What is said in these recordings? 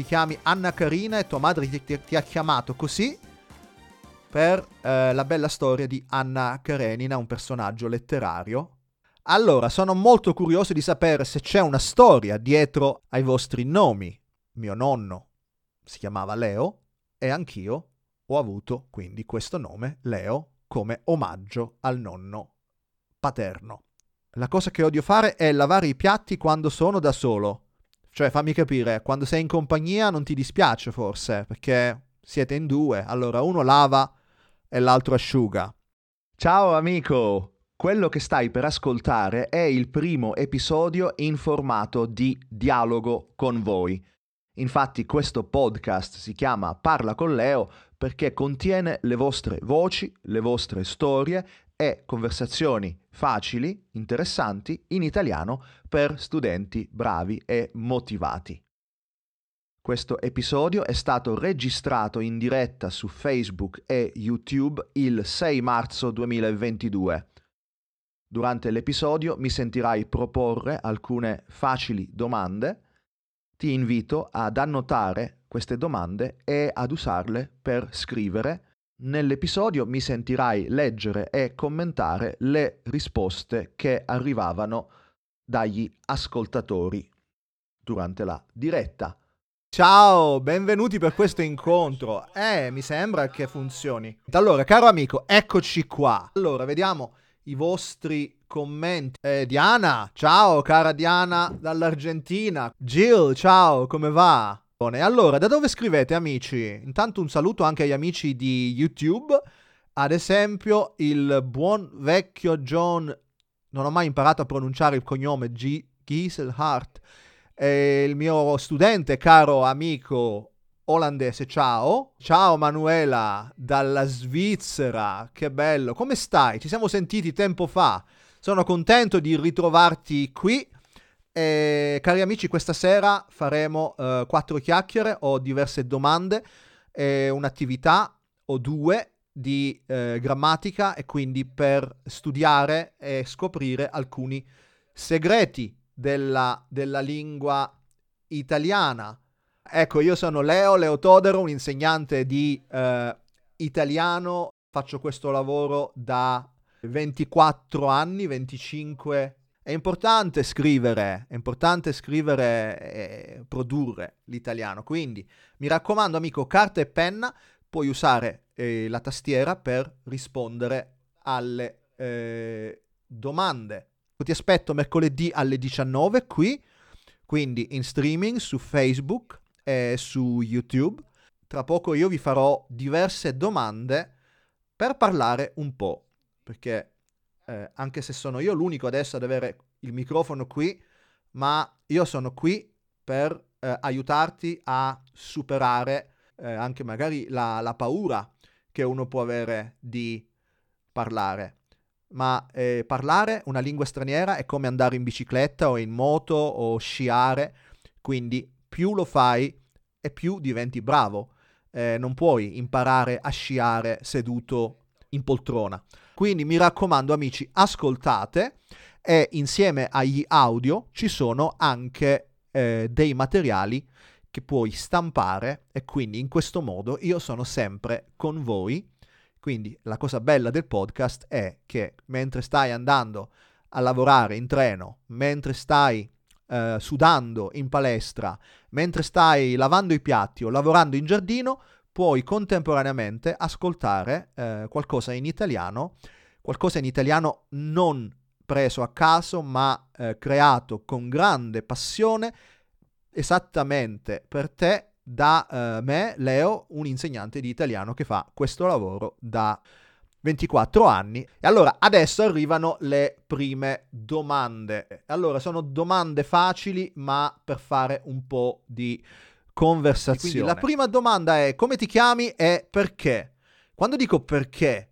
ti chiami Anna Carina e tua madre ti, ti- ti ha chiamato così per eh, la bella storia di Anna Karenina, un personaggio letterario. Allora, sono molto curioso di sapere se c'è una storia dietro ai vostri nomi. Mio nonno si chiamava Leo e anch'io ho avuto quindi questo nome, Leo, come omaggio al nonno paterno. La cosa che odio fare è lavare i piatti quando sono da solo. Cioè, fammi capire, quando sei in compagnia non ti dispiace forse, perché siete in due, allora uno lava e l'altro asciuga. Ciao amico! Quello che stai per ascoltare è il primo episodio in formato di dialogo con voi. Infatti questo podcast si chiama Parla con Leo perché contiene le vostre voci, le vostre storie e conversazioni facili, interessanti in italiano per studenti bravi e motivati. Questo episodio è stato registrato in diretta su Facebook e YouTube il 6 marzo 2022. Durante l'episodio mi sentirai proporre alcune facili domande. Ti invito ad annotare queste domande e ad usarle per scrivere. Nell'episodio mi sentirai leggere e commentare le risposte che arrivavano dagli ascoltatori durante la diretta. Ciao, benvenuti per questo incontro. Eh, mi sembra che funzioni. Allora, caro amico, eccoci qua. Allora, vediamo i vostri commenti. Eh, Diana, ciao, cara Diana dall'Argentina. Jill, ciao, come va? Allora, da dove scrivete, amici? Intanto un saluto anche agli amici di YouTube. Ad esempio, il buon vecchio John. Non ho mai imparato a pronunciare il cognome G- Gieselhart e il mio studente, caro amico olandese, ciao. Ciao Manuela dalla Svizzera, che bello. Come stai? Ci siamo sentiti tempo fa. Sono contento di ritrovarti qui. E, cari amici, questa sera faremo eh, quattro chiacchiere, ho diverse domande, e un'attività o due di eh, grammatica e quindi per studiare e scoprire alcuni segreti della, della lingua italiana. Ecco, io sono Leo, Leo Todero, un insegnante di eh, italiano, faccio questo lavoro da 24 anni, 25. È importante scrivere, è importante scrivere e produrre l'italiano, quindi mi raccomando amico, carta e penna, puoi usare eh, la tastiera per rispondere alle eh, domande ti aspetto mercoledì alle 19 qui, quindi in streaming su Facebook e su YouTube. Tra poco io vi farò diverse domande per parlare un po', perché eh, anche se sono io l'unico adesso ad avere il microfono qui, ma io sono qui per eh, aiutarti a superare eh, anche magari la, la paura che uno può avere di parlare ma eh, parlare una lingua straniera è come andare in bicicletta o in moto o sciare, quindi più lo fai e più diventi bravo. Eh, non puoi imparare a sciare seduto in poltrona. Quindi mi raccomando amici, ascoltate e insieme agli audio ci sono anche eh, dei materiali che puoi stampare e quindi in questo modo io sono sempre con voi. Quindi la cosa bella del podcast è che mentre stai andando a lavorare in treno, mentre stai eh, sudando in palestra, mentre stai lavando i piatti o lavorando in giardino, puoi contemporaneamente ascoltare eh, qualcosa in italiano, qualcosa in italiano non preso a caso, ma eh, creato con grande passione esattamente per te da uh, me, Leo, un insegnante di italiano che fa questo lavoro da 24 anni. E allora adesso arrivano le prime domande. Allora sono domande facili, ma per fare un po' di conversazione. Quindi la prima domanda è come ti chiami e perché? Quando dico perché,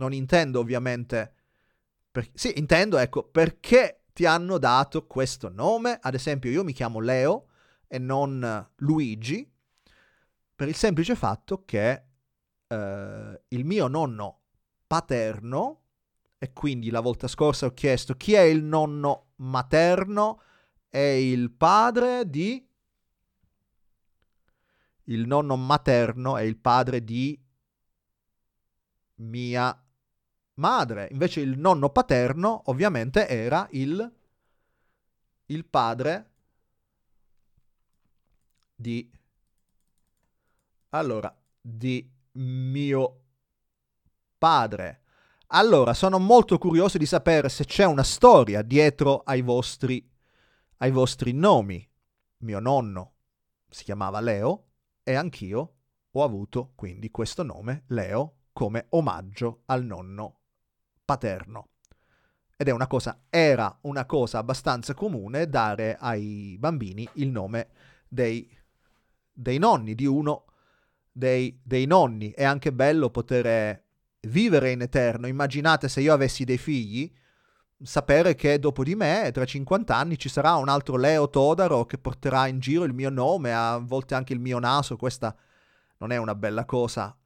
non intendo ovviamente... Per... Sì, intendo, ecco, perché ti hanno dato questo nome. Ad esempio, io mi chiamo Leo e non Luigi, per il semplice fatto che eh, il mio nonno paterno, e quindi la volta scorsa ho chiesto chi è il nonno materno, è il padre di... Il nonno materno è il padre di mia madre. Invece il nonno paterno ovviamente era il, il padre di... Allora, di mio padre. Allora, sono molto curioso di sapere se c'è una storia dietro ai vostri, ai vostri nomi. Mio nonno si chiamava Leo e anch'io ho avuto quindi questo nome, Leo, come omaggio al nonno paterno. Ed è una cosa, era una cosa abbastanza comune dare ai bambini il nome dei, dei nonni, di uno dei, dei nonni. È anche bello poter vivere in eterno. Immaginate se io avessi dei figli, sapere che dopo di me, tra 50 anni, ci sarà un altro Leo Todaro che porterà in giro il mio nome, a volte anche il mio naso. Questa non è una bella cosa.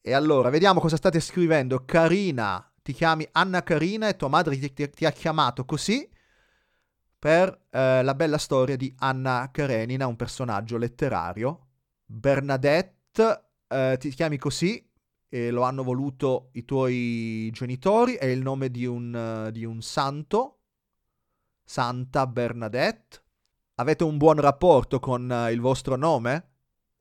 E allora, vediamo cosa state scrivendo. Carina, ti chiami Anna Carina e tua madre ti, ti, ti ha chiamato così per eh, la bella storia di Anna Karenina, un personaggio letterario. Bernadette, eh, ti chiami così e lo hanno voluto i tuoi genitori, è il nome di un, uh, di un santo, Santa Bernadette. Avete un buon rapporto con uh, il vostro nome?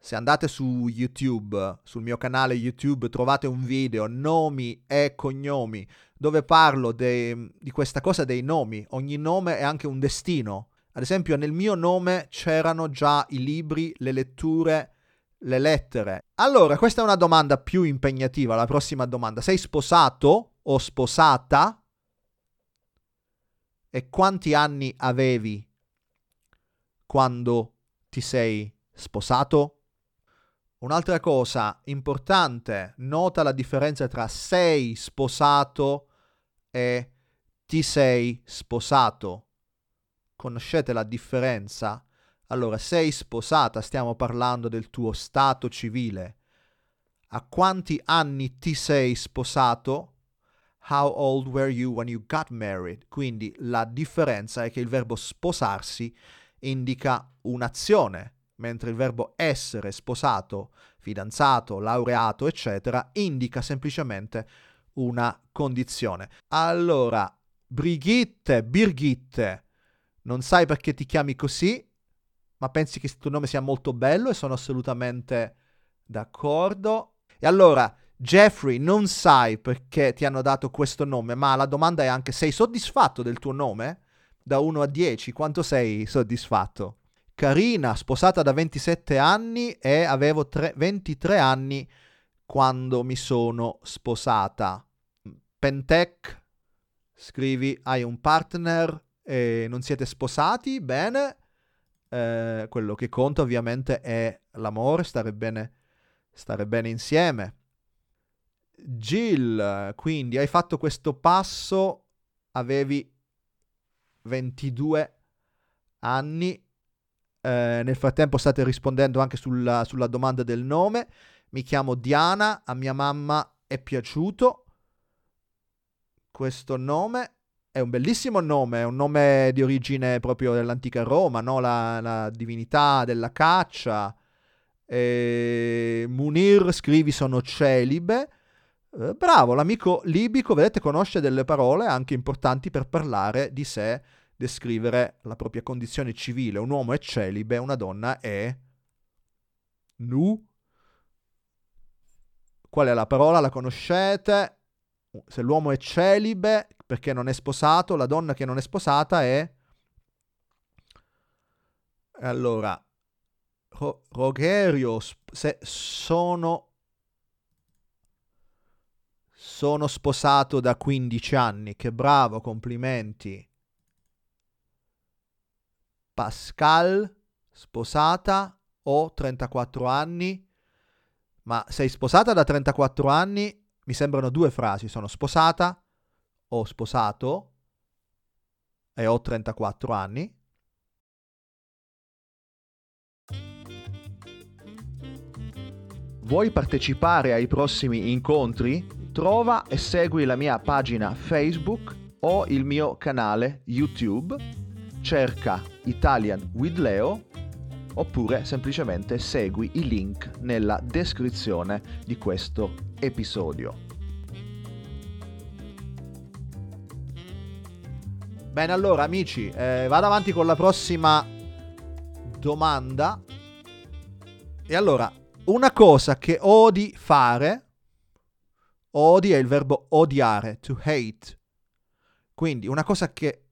Se andate su YouTube, sul mio canale YouTube, trovate un video, nomi e cognomi, dove parlo de, di questa cosa dei nomi. Ogni nome è anche un destino. Ad esempio, nel mio nome c'erano già i libri, le letture, le lettere. Allora, questa è una domanda più impegnativa. La prossima domanda. Sei sposato o sposata? E quanti anni avevi quando ti sei sposato? Un'altra cosa importante, nota la differenza tra sei sposato e ti sei sposato. Conoscete la differenza? Allora, sei sposata, stiamo parlando del tuo stato civile. A quanti anni ti sei sposato? How old were you when you got married? Quindi la differenza è che il verbo sposarsi indica un'azione mentre il verbo essere sposato, fidanzato, laureato, eccetera, indica semplicemente una condizione. Allora, Brigitte, Birgitte, non sai perché ti chiami così, ma pensi che il tuo nome sia molto bello e sono assolutamente d'accordo. E allora, Jeffrey, non sai perché ti hanno dato questo nome, ma la domanda è anche sei soddisfatto del tuo nome? Da 1 a 10, quanto sei soddisfatto? Carina, sposata da 27 anni e avevo tre, 23 anni quando mi sono sposata. Pentec, scrivi, hai un partner e non siete sposati? Bene. Eh, quello che conta ovviamente è l'amore, stare bene, stare bene insieme. Jill, quindi hai fatto questo passo, avevi 22 anni eh, nel frattempo state rispondendo anche sulla, sulla domanda del nome. Mi chiamo Diana, a mia mamma è piaciuto questo nome. È un bellissimo nome, è un nome di origine proprio dell'antica Roma, no? la, la divinità della caccia. E Munir scrivi sono celibe. Eh, bravo, l'amico libico, vedete, conosce delle parole anche importanti per parlare di sé descrivere la propria condizione civile. Un uomo è celibe, una donna è nu. Qual è la parola? La conoscete? Se l'uomo è celibe perché non è sposato, la donna che non è sposata è... Allora, Ro- Rogerio, se sono sono sposato da 15 anni, che bravo, complimenti. Pascal, sposata ho 34 anni, ma sei sposata da 34 anni? Mi sembrano due frasi, sono sposata, ho sposato e ho 34 anni. Vuoi partecipare ai prossimi incontri? Trova e segui la mia pagina Facebook o il mio canale YouTube. Cerca Italian with Leo oppure semplicemente segui i link nella descrizione di questo episodio. Bene, allora amici, eh, vado avanti con la prossima domanda. E allora, una cosa che odi fare, odi è il verbo odiare, to hate. Quindi una cosa che,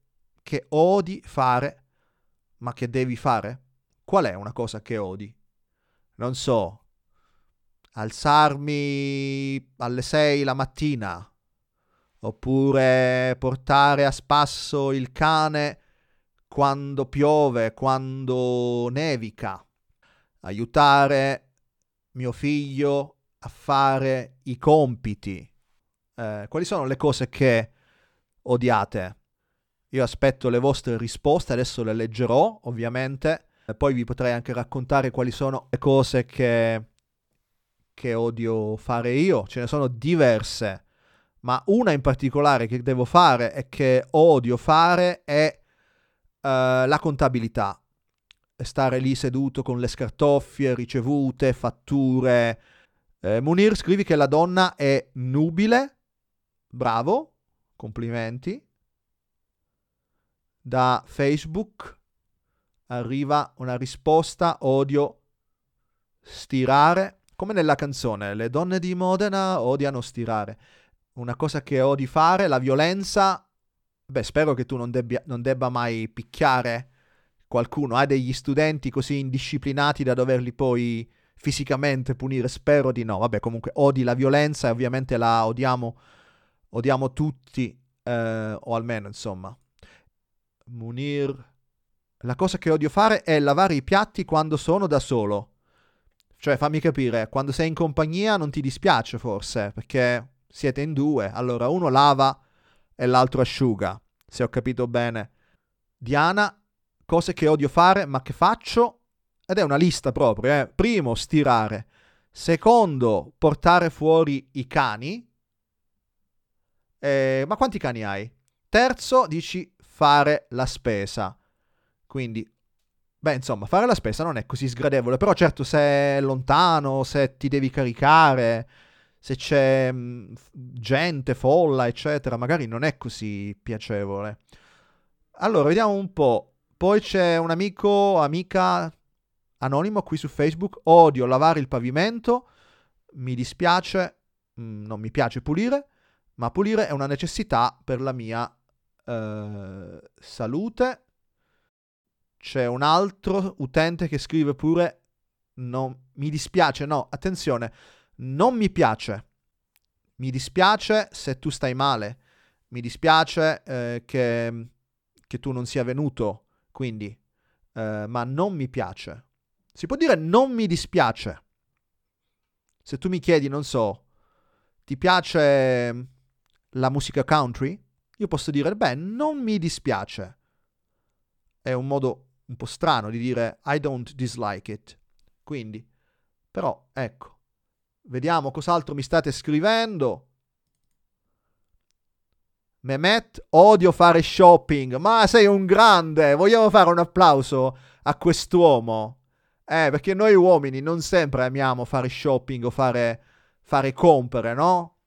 che odi fare, ma che devi fare. Qual è una cosa che odi? Non so, alzarmi alle 6 la mattina, oppure portare a spasso il cane quando piove, quando nevica, aiutare mio figlio a fare i compiti. Eh, quali sono le cose che odiate? Io aspetto le vostre risposte, adesso le leggerò ovviamente e poi vi potrei anche raccontare quali sono le cose che, che odio fare io. Ce ne sono diverse, ma una in particolare che devo fare e che odio fare è uh, la contabilità. Stare lì seduto con le scartoffie, ricevute, fatture. Eh, Munir scrivi che la donna è nubile. Bravo, complimenti. Da Facebook arriva una risposta, odio stirare, come nella canzone, le donne di Modena odiano stirare. Una cosa che odi fare, la violenza, beh spero che tu non, debbia, non debba mai picchiare qualcuno, hai degli studenti così indisciplinati da doverli poi fisicamente punire, spero di no, vabbè comunque odi la violenza e ovviamente la odiamo, odiamo tutti, eh, o almeno insomma. Munir la cosa che odio fare è lavare i piatti quando sono da solo. Cioè, fammi capire, quando sei in compagnia non ti dispiace forse, perché siete in due, allora uno lava e l'altro asciuga, se ho capito bene. Diana, cose che odio fare ma che faccio, ed è una lista proprio, eh. Primo, stirare. Secondo, portare fuori i cani. Eh, ma quanti cani hai? Terzo, dici fare la spesa. Quindi, beh, insomma, fare la spesa non è così sgradevole, però certo se è lontano, se ti devi caricare, se c'è mh, mm, gente, folla, eccetera, magari non è così piacevole. Allora, vediamo un po'. Poi c'è un amico, amica anonimo qui su Facebook. Odio lavare il pavimento. Mi dispiace, mh, mm, non mi piace pulire, ma pulire è una necessità per la mia eh, salute c'è un altro utente che scrive pure no, mi dispiace, no, attenzione, non mi piace. Mi dispiace se tu stai male. Mi dispiace eh, che, che, tu non sia venuto, quindi, eh, ma non mi piace. Si può dire non mi dispiace. Se tu mi chiedi, non so, ti piace la musica country? Io posso dire, beh, non mi dispiace. È un modo un po' strano di dire I don't dislike it. Quindi, però, ecco, vediamo cos'altro mi state scrivendo. Mehmet, odio fare shopping, ma sei un grande, vogliamo fare un applauso a quest'uomo. Eh, perché noi uomini non sempre amiamo fare shopping o fare, fare compere, no?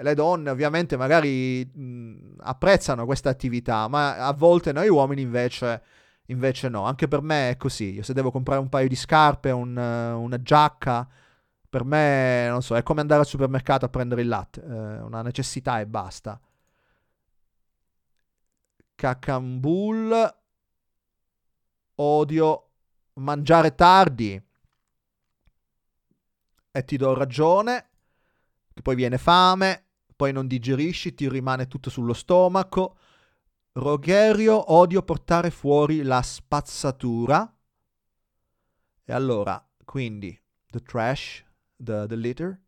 Le donne ovviamente magari mh, apprezzano questa attività, ma a volte noi uomini invece Invece no, anche per me è così. Io se devo comprare un paio di scarpe, un, una giacca, per me, non so, è come andare al supermercato a prendere il latte. È una necessità e basta. Cacambul. Odio mangiare tardi. E ti do ragione. Poi viene fame, poi non digerisci, ti rimane tutto sullo stomaco Rogerio, odio portare fuori la spazzatura. E allora, quindi the trash, the, the litter.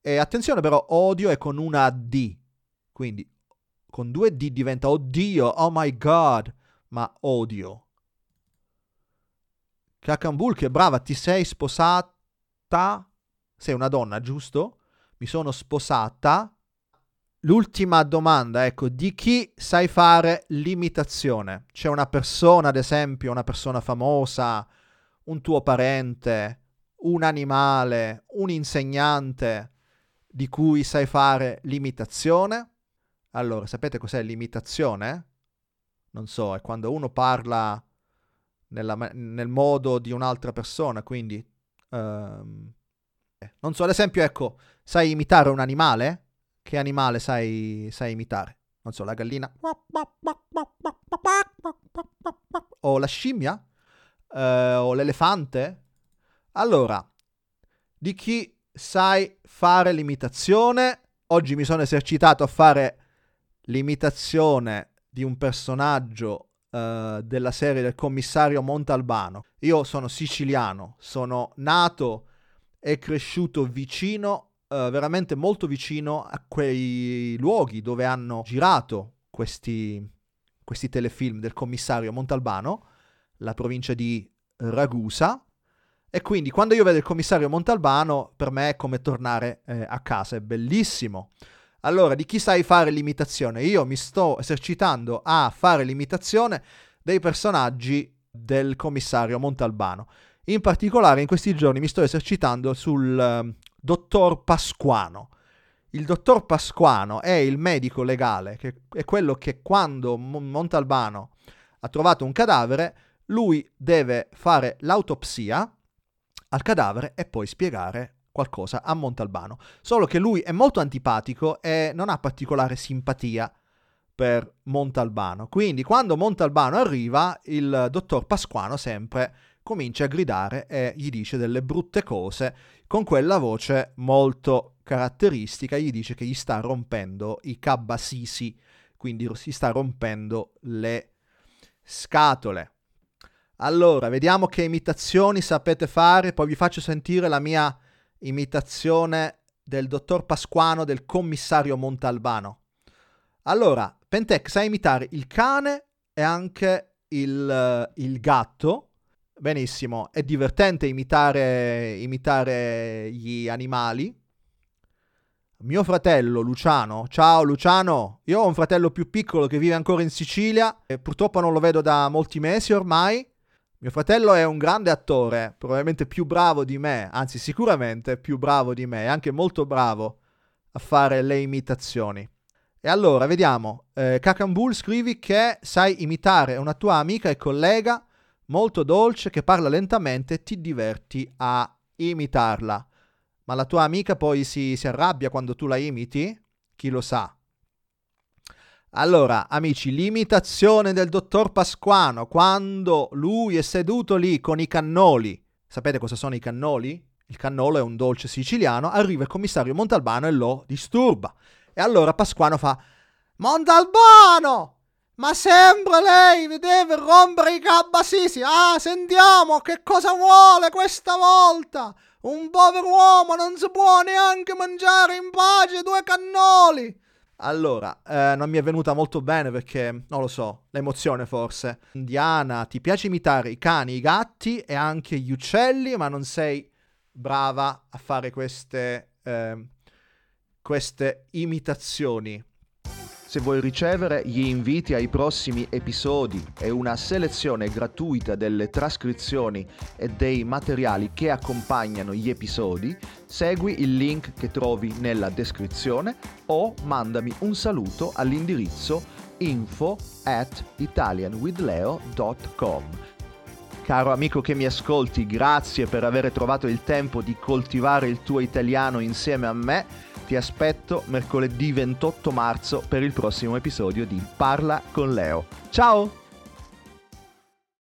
E attenzione però, odio è con una D, quindi con due D diventa oddio, oh my god, ma odio. Kakambul, che brava, ti sei sposata? Sei una donna, giusto? Mi sono sposata. L'ultima domanda, ecco, di chi sai fare l'imitazione? C'è una persona, ad esempio, una persona famosa, un tuo parente, un animale, un insegnante di cui sai fare l'imitazione? Allora, sapete cos'è l'imitazione? Non so, è quando uno parla nella, nel modo di un'altra persona, quindi... Um, non so, ad esempio, ecco, sai imitare un animale? Che animale sai, sai imitare? Non so, la gallina? O la scimmia? Uh, o l'elefante? Allora, di chi sai fare l'imitazione? Oggi mi sono esercitato a fare l'imitazione di un personaggio uh, della serie del commissario Montalbano. Io sono siciliano, sono nato e cresciuto vicino, uh, veramente molto vicino a quei luoghi dove hanno girato questi, questi telefilm del commissario Montalbano, la provincia di Ragusa. E quindi quando io vedo il commissario Montalbano, per me è come tornare eh, a casa, è bellissimo. Allora, di chi sai fare l'imitazione? Io mi sto esercitando a fare l'imitazione dei personaggi del commissario Montalbano. In particolare, in questi giorni mi sto esercitando sul dottor Pasquano. Il dottor Pasquano è il medico legale, che è quello che quando Montalbano ha trovato un cadavere, lui deve fare l'autopsia al cadavere e poi spiegare qualcosa a Montalbano. Solo che lui è molto antipatico e non ha particolare simpatia per Montalbano. Quindi quando Montalbano arriva, il dottor Pasquano sempre comincia a gridare e gli dice delle brutte cose con quella voce molto caratteristica, gli dice che gli sta rompendo i cabbasisi, quindi si sta rompendo le scatole. Allora, vediamo che imitazioni sapete fare, poi vi faccio sentire la mia imitazione del dottor Pasquano del commissario Montalbano. Allora, Pentec sa imitare il cane e anche il, il gatto. Benissimo, è divertente imitare, imitare gli animali. Mio fratello Luciano, ciao Luciano, io ho un fratello più piccolo che vive ancora in Sicilia e purtroppo non lo vedo da molti mesi ormai. Mio fratello è un grande attore, probabilmente più bravo di me, anzi sicuramente più bravo di me, anche molto bravo a fare le imitazioni. E allora, vediamo, eh, Kakambul scrivi che sai imitare una tua amica e collega molto dolce che parla lentamente e ti diverti a imitarla. Ma la tua amica poi si, si arrabbia quando tu la imiti? Chi lo sa? Allora, amici, l'imitazione del dottor Pasquano quando lui è seduto lì con i cannoli. Sapete cosa sono i cannoli? Il cannolo è un dolce siciliano. Arriva il commissario Montalbano e lo disturba. E allora Pasquano fa: Montalbano! Ma sempre lei mi deve rompere i cabbasisi. Ah, sentiamo che cosa vuole questa volta. Un povero uomo non si può neanche mangiare in pace due cannoli. Allora, eh, non mi è venuta molto bene perché, non lo so, l'emozione forse. Diana, ti piace imitare i cani, i gatti e anche gli uccelli, ma non sei brava a fare queste, eh, queste imitazioni. Se vuoi ricevere gli inviti ai prossimi episodi e una selezione gratuita delle trascrizioni e dei materiali che accompagnano gli episodi, segui il link che trovi nella descrizione o mandami un saluto all'indirizzo info at italianwithleo.com. Caro amico che mi ascolti, grazie per aver trovato il tempo di coltivare il tuo italiano insieme a me ti aspetto mercoledì 28 marzo per il prossimo episodio di Parla con Leo. Ciao!